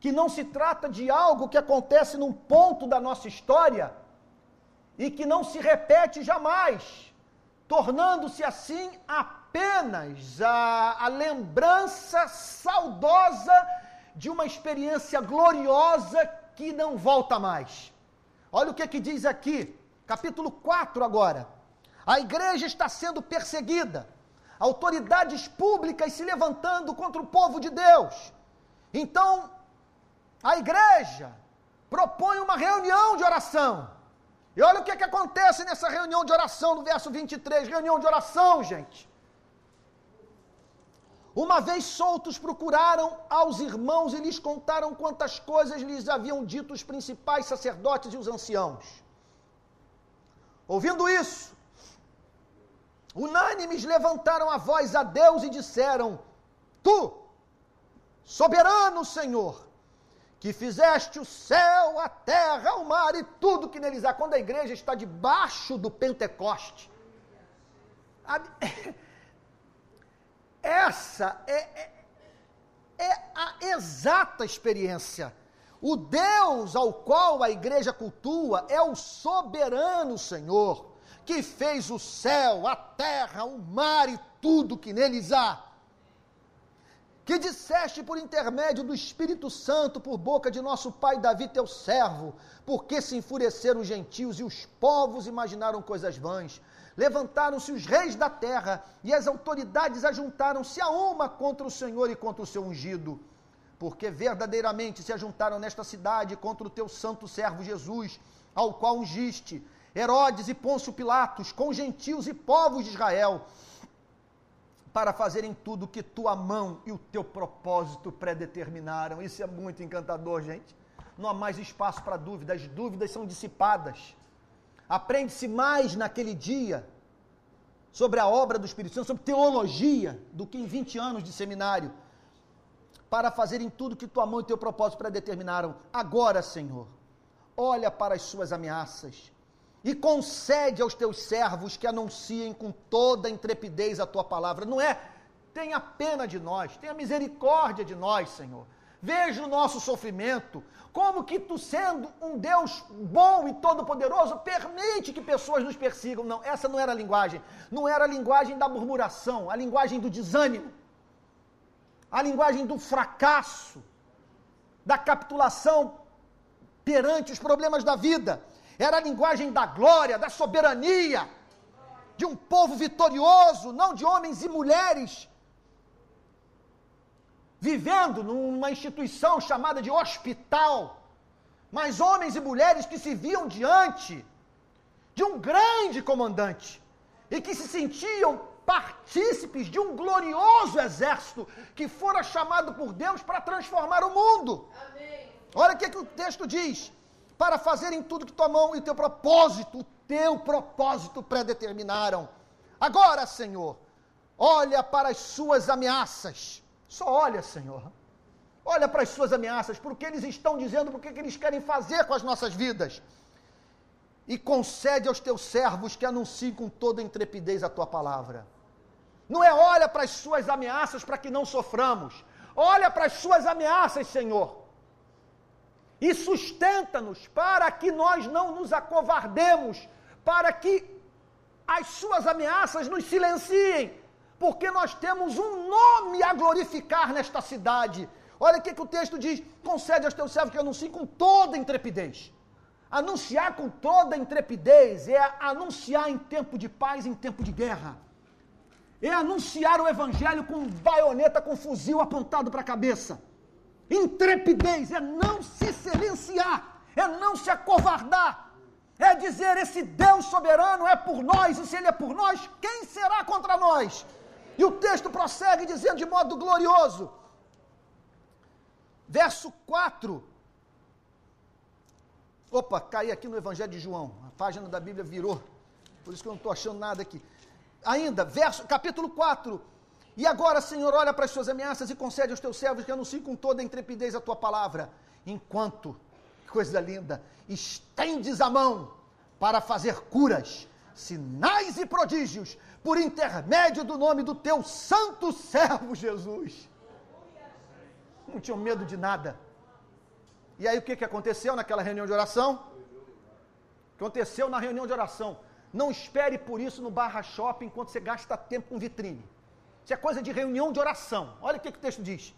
Que não se trata de algo que acontece num ponto da nossa história e que não se repete jamais, tornando-se assim apenas a, a lembrança saudosa de uma experiência gloriosa que não volta mais. Olha o que, que diz aqui, capítulo 4 agora. A igreja está sendo perseguida autoridades públicas se levantando contra o povo de Deus. Então, a igreja propõe uma reunião de oração. E olha o que, é que acontece nessa reunião de oração, no verso 23, reunião de oração, gente. Uma vez soltos, procuraram aos irmãos e lhes contaram quantas coisas lhes haviam dito os principais sacerdotes e os anciãos. Ouvindo isso, unânimes levantaram a voz a Deus e disseram: Tu, soberano Senhor, que fizeste o céu, a terra, o mar e tudo que neles há, quando a igreja está debaixo do Pentecoste. Essa é, é, é a exata experiência. O Deus ao qual a igreja cultua é o soberano Senhor, que fez o céu, a terra, o mar e tudo que neles há que disseste por intermédio do Espírito Santo, por boca de nosso pai Davi, teu servo, porque se enfureceram os gentios e os povos imaginaram coisas vãs. Levantaram-se os reis da terra e as autoridades ajuntaram-se a uma contra o Senhor e contra o seu ungido. Porque verdadeiramente se ajuntaram nesta cidade contra o teu santo servo Jesus, ao qual ungiste, Herodes e Pôncio Pilatos, com gentios e povos de Israel para fazerem tudo que tua mão e o teu propósito predeterminaram. Isso é muito encantador, gente. Não há mais espaço para dúvidas, as dúvidas são dissipadas. Aprende-se mais naquele dia sobre a obra do Espírito Santo, sobre teologia, do que em 20 anos de seminário, para fazerem tudo que tua mão e teu propósito predeterminaram. Agora, Senhor, olha para as suas ameaças e concede aos teus servos que anunciem com toda intrepidez a tua palavra. Não é tenha pena de nós, tenha misericórdia de nós, Senhor. Veja o nosso sofrimento, como que tu, sendo um Deus bom e todo-poderoso, permite que pessoas nos persigam. Não, essa não era a linguagem. Não era a linguagem da murmuração, a linguagem do desânimo, a linguagem do fracasso, da capitulação perante os problemas da vida era a linguagem da glória, da soberania, de um povo vitorioso, não de homens e mulheres vivendo numa instituição chamada de hospital, mas homens e mulheres que se viam diante de um grande comandante e que se sentiam partícipes de um glorioso exército que fora chamado por Deus para transformar o mundo. Amém. Olha o que, é que o texto diz para fazerem tudo que tua mão e teu propósito, o teu propósito predeterminaram. Agora, Senhor, olha para as suas ameaças. Só olha, Senhor. Olha para as suas ameaças, porque eles estão dizendo, porque que eles querem fazer com as nossas vidas. E concede aos teus servos que anunciem com toda intrepidez a tua palavra. Não é olha para as suas ameaças para que não soframos. Olha para as suas ameaças, Senhor e sustenta-nos para que nós não nos acovardemos, para que as suas ameaças nos silenciem, porque nós temos um nome a glorificar nesta cidade. Olha o que, que o texto diz: concede aos teus servos que anunciem com toda intrepidez. Anunciar com toda intrepidez é anunciar em tempo de paz, em tempo de guerra. É anunciar o evangelho com baioneta, com fuzil apontado para a cabeça Intrepidez é não se silenciar, é não se acovardar, é dizer: esse Deus soberano é por nós, e se Ele é por nós, quem será contra nós? E o texto prossegue dizendo de modo glorioso, verso 4. Opa, caí aqui no Evangelho de João, a página da Bíblia virou, por isso que eu não estou achando nada aqui. Ainda, verso, capítulo 4, e agora, Senhor, olha para as suas ameaças e concede aos teus servos que anunciem com toda a intrepidez a tua palavra, enquanto, coisa linda, estendes a mão para fazer curas, sinais e prodígios, por intermédio do nome do teu santo servo Jesus. Não tinham medo de nada. E aí o que, que aconteceu naquela reunião de oração? Aconteceu na reunião de oração. Não espere por isso no barra shopping enquanto você gasta tempo com vitrine. Isso é coisa de reunião de oração. Olha o que, que o texto diz.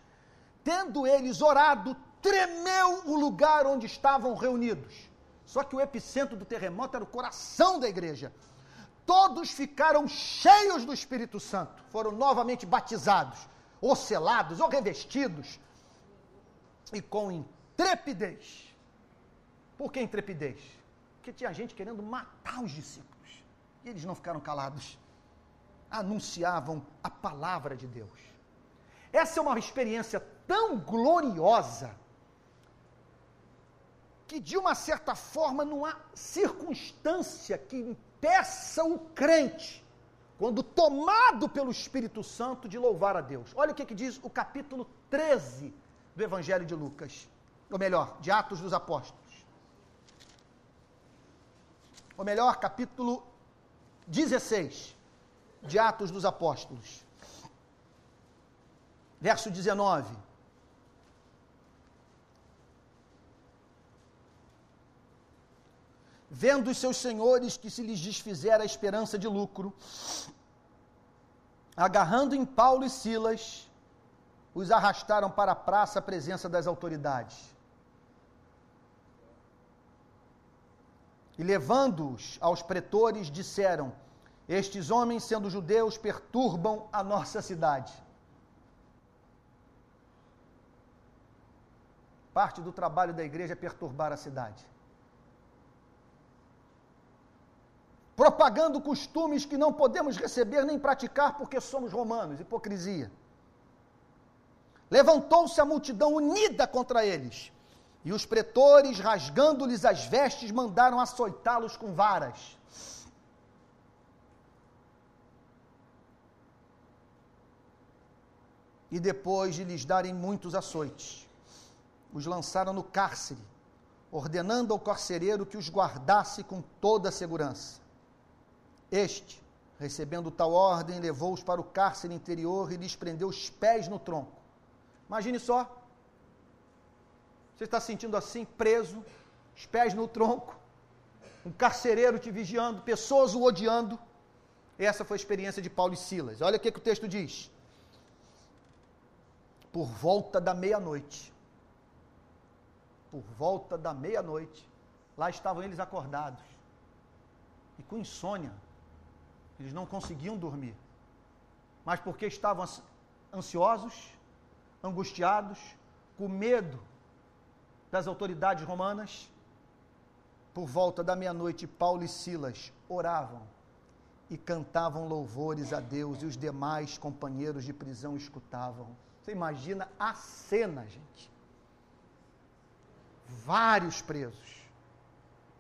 Tendo eles orado, tremeu o lugar onde estavam reunidos. Só que o epicentro do terremoto era o coração da igreja. Todos ficaram cheios do Espírito Santo, foram novamente batizados, ou selados, ou revestidos, e com intrepidez. Por que intrepidez? Porque tinha gente querendo matar os discípulos, e eles não ficaram calados anunciavam a palavra de Deus. Essa é uma experiência tão gloriosa que, de uma certa forma, não há circunstância que impeça o crente, quando tomado pelo Espírito Santo, de louvar a Deus. Olha o que, que diz o capítulo 13 do Evangelho de Lucas, ou melhor, de Atos dos Apóstolos. Ou melhor, capítulo 16 de Atos dos Apóstolos. Verso 19. Vendo os seus senhores que se lhes desfizera a esperança de lucro, agarrando em Paulo e Silas, os arrastaram para a praça à presença das autoridades. E levando-os aos pretores, disseram: estes homens, sendo judeus, perturbam a nossa cidade. Parte do trabalho da igreja é perturbar a cidade. Propagando costumes que não podemos receber nem praticar porque somos romanos hipocrisia. Levantou-se a multidão unida contra eles e os pretores, rasgando-lhes as vestes, mandaram açoitá-los com varas. E depois de lhes darem muitos açoites, os lançaram no cárcere, ordenando ao carcereiro que os guardasse com toda a segurança. Este, recebendo tal ordem, levou-os para o cárcere interior e lhes prendeu os pés no tronco. Imagine só, você está sentindo assim, preso, os pés no tronco, um carcereiro te vigiando, pessoas o odiando. Essa foi a experiência de Paulo e Silas. Olha o que, que o texto diz. Por volta da meia-noite, por volta da meia-noite, lá estavam eles acordados e com insônia. Eles não conseguiam dormir. Mas porque estavam ansiosos, angustiados, com medo das autoridades romanas. Por volta da meia-noite, Paulo e Silas oravam e cantavam louvores a Deus, e os demais companheiros de prisão escutavam. Você imagina a cena, gente. Vários presos,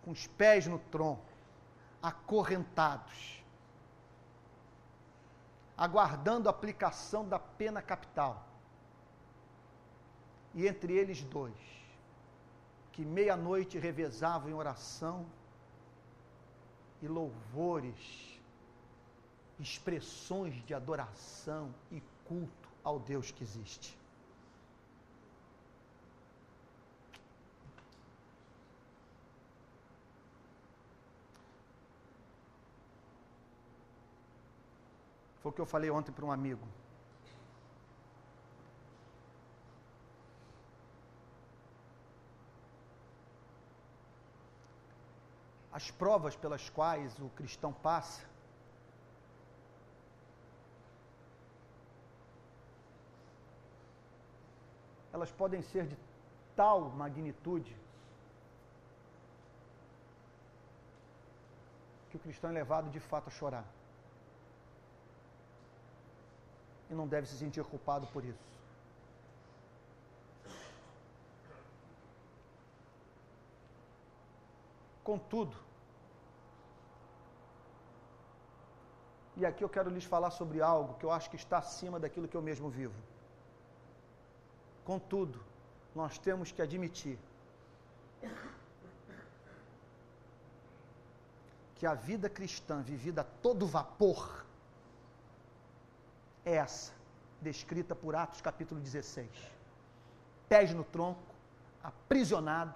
com os pés no tronco, acorrentados, aguardando a aplicação da pena capital. E entre eles dois, que meia-noite revezavam em oração e louvores, expressões de adoração e culto ao Deus que existe. Foi o que eu falei ontem para um amigo. as provas pelas quais o cristão passa, elas podem ser de tal magnitude que o cristão é levado de fato a chorar. E não deve se sentir culpado por isso. Contudo, e aqui eu quero lhes falar sobre algo que eu acho que está acima daquilo que eu mesmo vivo. Contudo, nós temos que admitir que a vida cristã vivida a todo vapor é essa, descrita por Atos capítulo 16. Pés no tronco, aprisionado,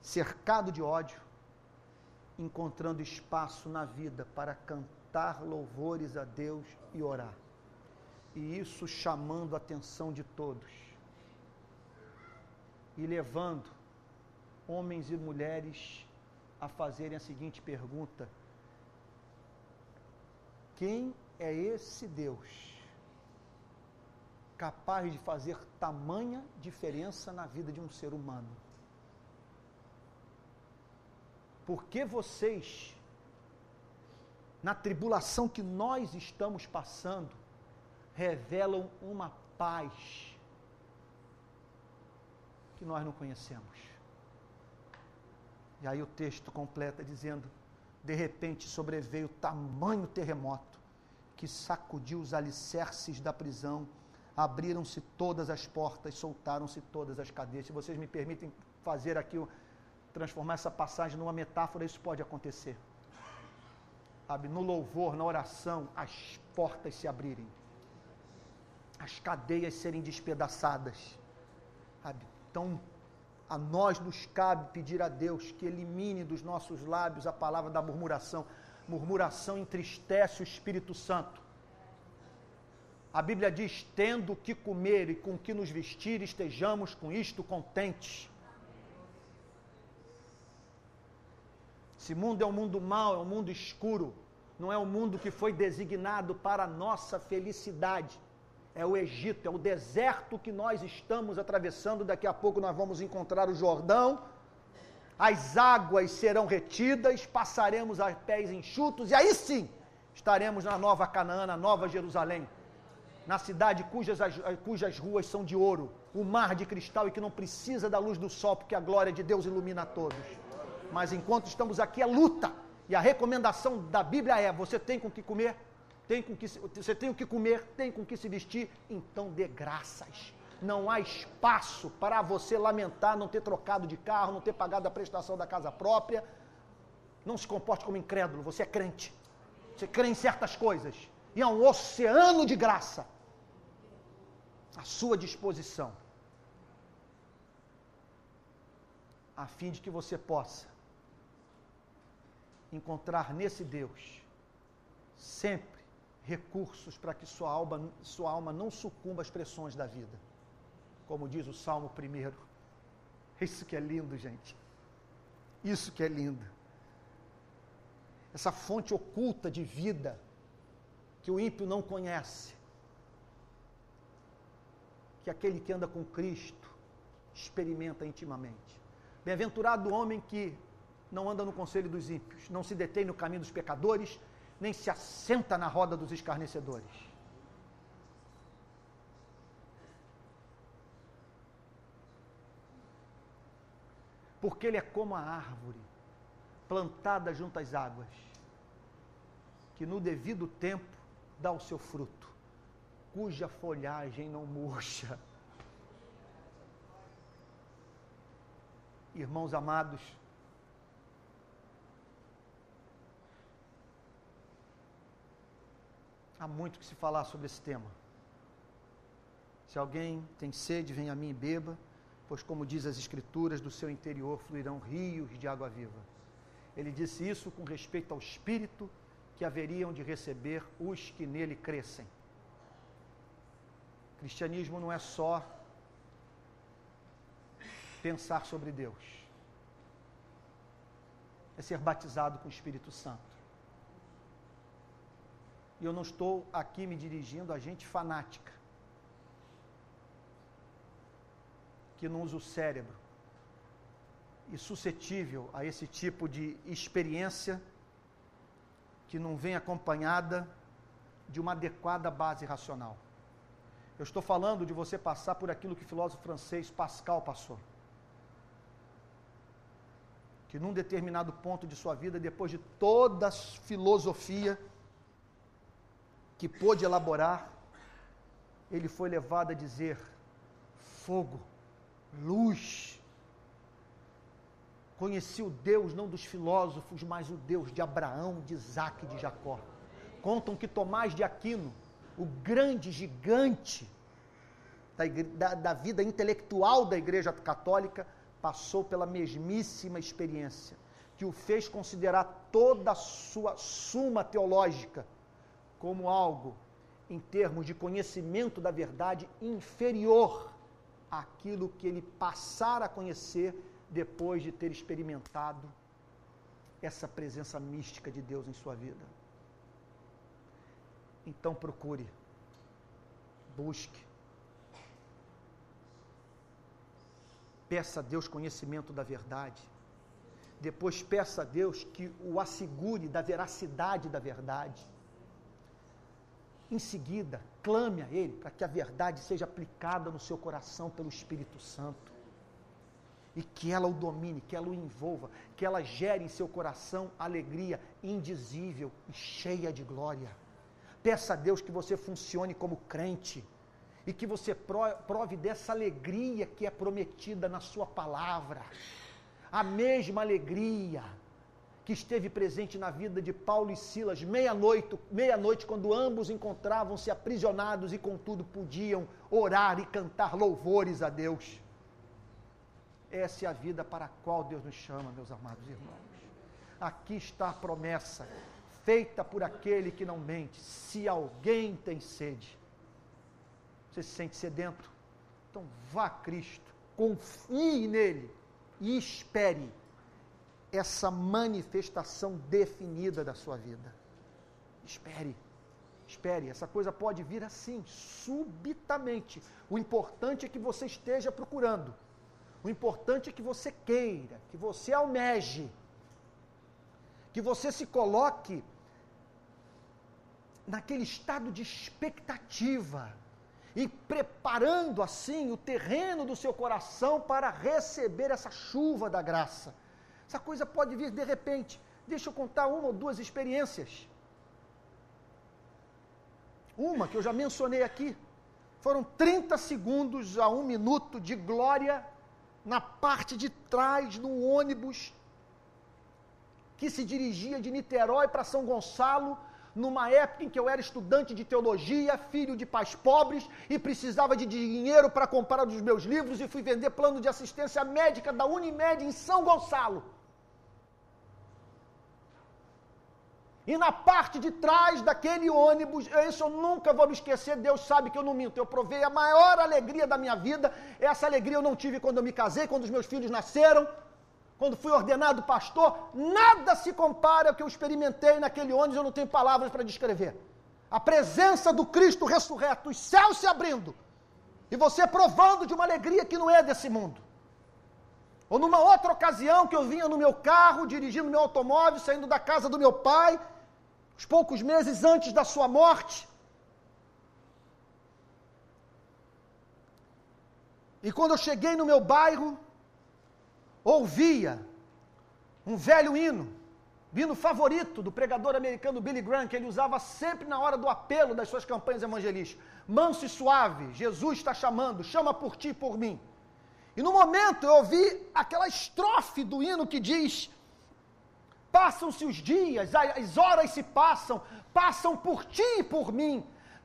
cercado de ódio, encontrando espaço na vida para cantar louvores a Deus e orar. E isso chamando a atenção de todos. E levando homens e mulheres a fazerem a seguinte pergunta: Quem é esse Deus capaz de fazer tamanha diferença na vida de um ser humano? Porque vocês, na tribulação que nós estamos passando, revelam uma paz que nós não conhecemos. E aí o texto completa dizendo: de repente sobreveio tamanho terremoto que sacudiu os alicerces da prisão, abriram-se todas as portas, soltaram-se todas as cadeias. Se vocês me permitem fazer aqui transformar essa passagem numa metáfora, isso pode acontecer. No louvor, na oração, as portas se abrirem, as cadeias serem despedaçadas. Sabe? Então, a nós nos cabe pedir a Deus que elimine dos nossos lábios a palavra da murmuração. Murmuração entristece o Espírito Santo. A Bíblia diz: tendo o que comer e com o que nos vestir, estejamos com isto contentes. Esse mundo é um mundo mau, é um mundo escuro, não é um mundo que foi designado para a nossa felicidade. É o Egito, é o deserto que nós estamos atravessando. Daqui a pouco nós vamos encontrar o Jordão. As águas serão retidas, passaremos a pés enxutos, e aí sim estaremos na nova Canaã, na nova Jerusalém, na cidade cujas, cujas ruas são de ouro, o mar de cristal e que não precisa da luz do sol, porque a glória de Deus ilumina a todos. Mas enquanto estamos aqui é luta. E a recomendação da Bíblia é: você tem com que comer, tem com que você tem o que comer, tem com que se vestir, então dê graças. Não há espaço para você lamentar não ter trocado de carro, não ter pagado a prestação da casa própria. Não se comporte como incrédulo, você é crente. Você crê em certas coisas. E há um oceano de graça à sua disposição, a fim de que você possa encontrar nesse Deus sempre recursos para que sua alma, sua alma não sucumba às pressões da vida. Como diz o Salmo primeiro. Isso que é lindo, gente. Isso que é lindo. Essa fonte oculta de vida que o ímpio não conhece. Que aquele que anda com Cristo experimenta intimamente. Bem-aventurado o homem que não anda no conselho dos ímpios, não se detém no caminho dos pecadores, nem se assenta na roda dos escarnecedores. Porque ele é como a árvore plantada junto às águas, que no devido tempo dá o seu fruto, cuja folhagem não murcha. Irmãos amados, Há muito que se falar sobre esse tema. Se alguém tem sede, venha a mim e beba, pois, como diz as Escrituras, do seu interior fluirão rios de água viva. Ele disse isso com respeito ao Espírito que haveriam de receber os que nele crescem. Cristianismo não é só pensar sobre Deus, é ser batizado com o Espírito Santo. E eu não estou aqui me dirigindo a gente fanática, que não usa o cérebro e suscetível a esse tipo de experiência que não vem acompanhada de uma adequada base racional. Eu estou falando de você passar por aquilo que o filósofo francês Pascal passou. Que num determinado ponto de sua vida, depois de toda a filosofia que pôde elaborar, ele foi levado a dizer: fogo, luz. Conheci o Deus não dos filósofos, mas o Deus de Abraão, de Isaac e de Jacó. Contam que Tomás de Aquino, o grande gigante da, da, da vida intelectual da Igreja Católica, passou pela mesmíssima experiência, que o fez considerar toda a sua suma teológica como algo, em termos de conhecimento da verdade, inferior àquilo que ele passara a conhecer depois de ter experimentado essa presença mística de Deus em sua vida. Então procure, busque, peça a Deus conhecimento da verdade. Depois peça a Deus que o assegure da veracidade da verdade. Em seguida, clame a Ele para que a verdade seja aplicada no seu coração pelo Espírito Santo. E que ela o domine, que ela o envolva, que ela gere em seu coração alegria indizível e cheia de glória. Peça a Deus que você funcione como crente e que você prove dessa alegria que é prometida na Sua palavra. A mesma alegria que esteve presente na vida de Paulo e Silas, meia-noite, meia-noite, quando ambos encontravam-se aprisionados e contudo podiam orar e cantar louvores a Deus. Essa é a vida para a qual Deus nos chama, meus amados irmãos. Aqui está a promessa, feita por aquele que não mente. Se alguém tem sede, você se sente sedento? Então vá a Cristo, confie nele e espere essa manifestação definida da sua vida. Espere, espere, essa coisa pode vir assim, subitamente. O importante é que você esteja procurando. O importante é que você queira, que você almeje, que você se coloque naquele estado de expectativa e preparando assim o terreno do seu coração para receber essa chuva da graça. Essa coisa pode vir de repente. Deixa eu contar uma ou duas experiências. Uma que eu já mencionei aqui. Foram 30 segundos a um minuto de glória na parte de trás, no ônibus que se dirigia de Niterói para São Gonçalo, numa época em que eu era estudante de teologia, filho de pais pobres e precisava de dinheiro para comprar os meus livros e fui vender plano de assistência médica da Unimed em São Gonçalo. E na parte de trás daquele ônibus, isso eu nunca vou me esquecer, Deus sabe que eu não minto. Eu provei a maior alegria da minha vida. Essa alegria eu não tive quando eu me casei, quando os meus filhos nasceram, quando fui ordenado pastor. Nada se compara ao que eu experimentei naquele ônibus, eu não tenho palavras para descrever. A presença do Cristo ressurreto, os céus se abrindo, e você provando de uma alegria que não é desse mundo. Ou numa outra ocasião que eu vinha no meu carro, dirigindo meu automóvel, saindo da casa do meu pai, os poucos meses antes da sua morte. E quando eu cheguei no meu bairro, ouvia um velho hino, hino favorito do pregador americano Billy Graham, que ele usava sempre na hora do apelo das suas campanhas evangelísticas. Manso e suave, Jesus está chamando, chama por ti e por mim. E no momento eu ouvi aquela estrofe do hino que diz: Passam-se os dias, as horas se passam, passam por ti e por mim.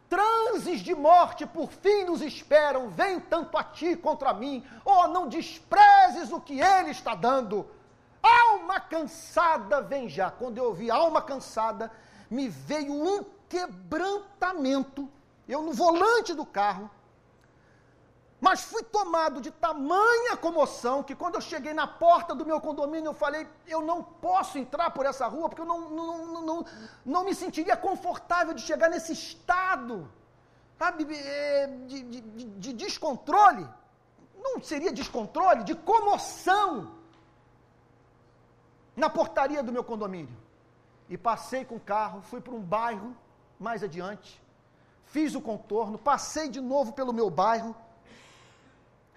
Transes de morte por fim nos esperam, vem tanto a ti contra mim. Oh, não desprezes o que ele está dando. Alma cansada vem já. Quando eu ouvi alma cansada, me veio um quebrantamento. Eu no volante do carro, mas fui tomado de tamanha comoção que quando eu cheguei na porta do meu condomínio, eu falei: eu não posso entrar por essa rua porque eu não, não, não, não, me sentiria confortável de chegar nesse estado, sabe, é, de, de, de, de descontrole. Não seria descontrole, de comoção na portaria do meu condomínio. E passei com o carro, fui para um bairro mais adiante, fiz o contorno, passei de novo pelo meu bairro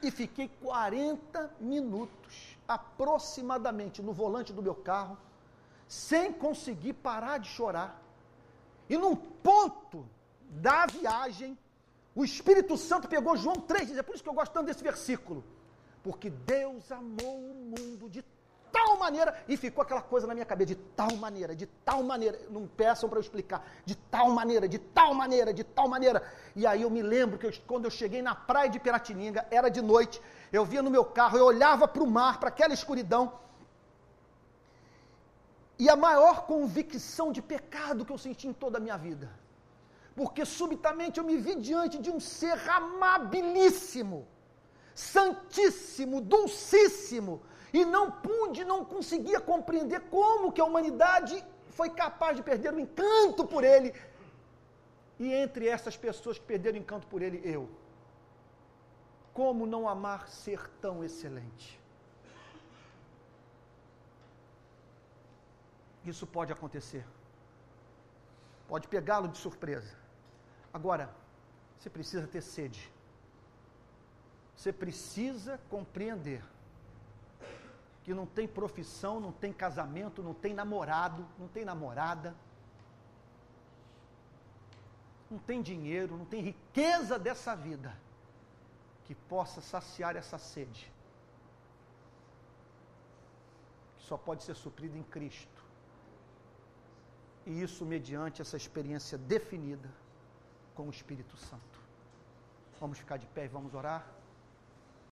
e fiquei 40 minutos aproximadamente no volante do meu carro, sem conseguir parar de chorar. E num ponto da viagem, o Espírito Santo pegou João 3, é por isso que eu gosto tanto desse versículo. Porque Deus amou o mundo de tal maneira, e ficou aquela coisa na minha cabeça, de tal maneira, de tal maneira, não peçam para eu explicar, de tal maneira, de tal maneira, de tal maneira. E aí eu me lembro que eu, quando eu cheguei na praia de Piratininga, era de noite, eu via no meu carro, eu olhava para o mar, para aquela escuridão, e a maior convicção de pecado que eu senti em toda a minha vida. Porque subitamente eu me vi diante de um ser amabilíssimo, santíssimo, dulcíssimo, e não pude, não conseguia compreender como que a humanidade foi capaz de perder o encanto por ele. E entre essas pessoas que perderam o encanto por ele, eu. Como não amar ser tão excelente? Isso pode acontecer. Pode pegá-lo de surpresa. Agora, você precisa ter sede. Você precisa compreender que não tem profissão, não tem casamento, não tem namorado, não tem namorada, não tem dinheiro, não tem riqueza dessa vida que possa saciar essa sede. Que só pode ser suprida em Cristo. E isso mediante essa experiência definida com o Espírito Santo. Vamos ficar de pé e vamos orar.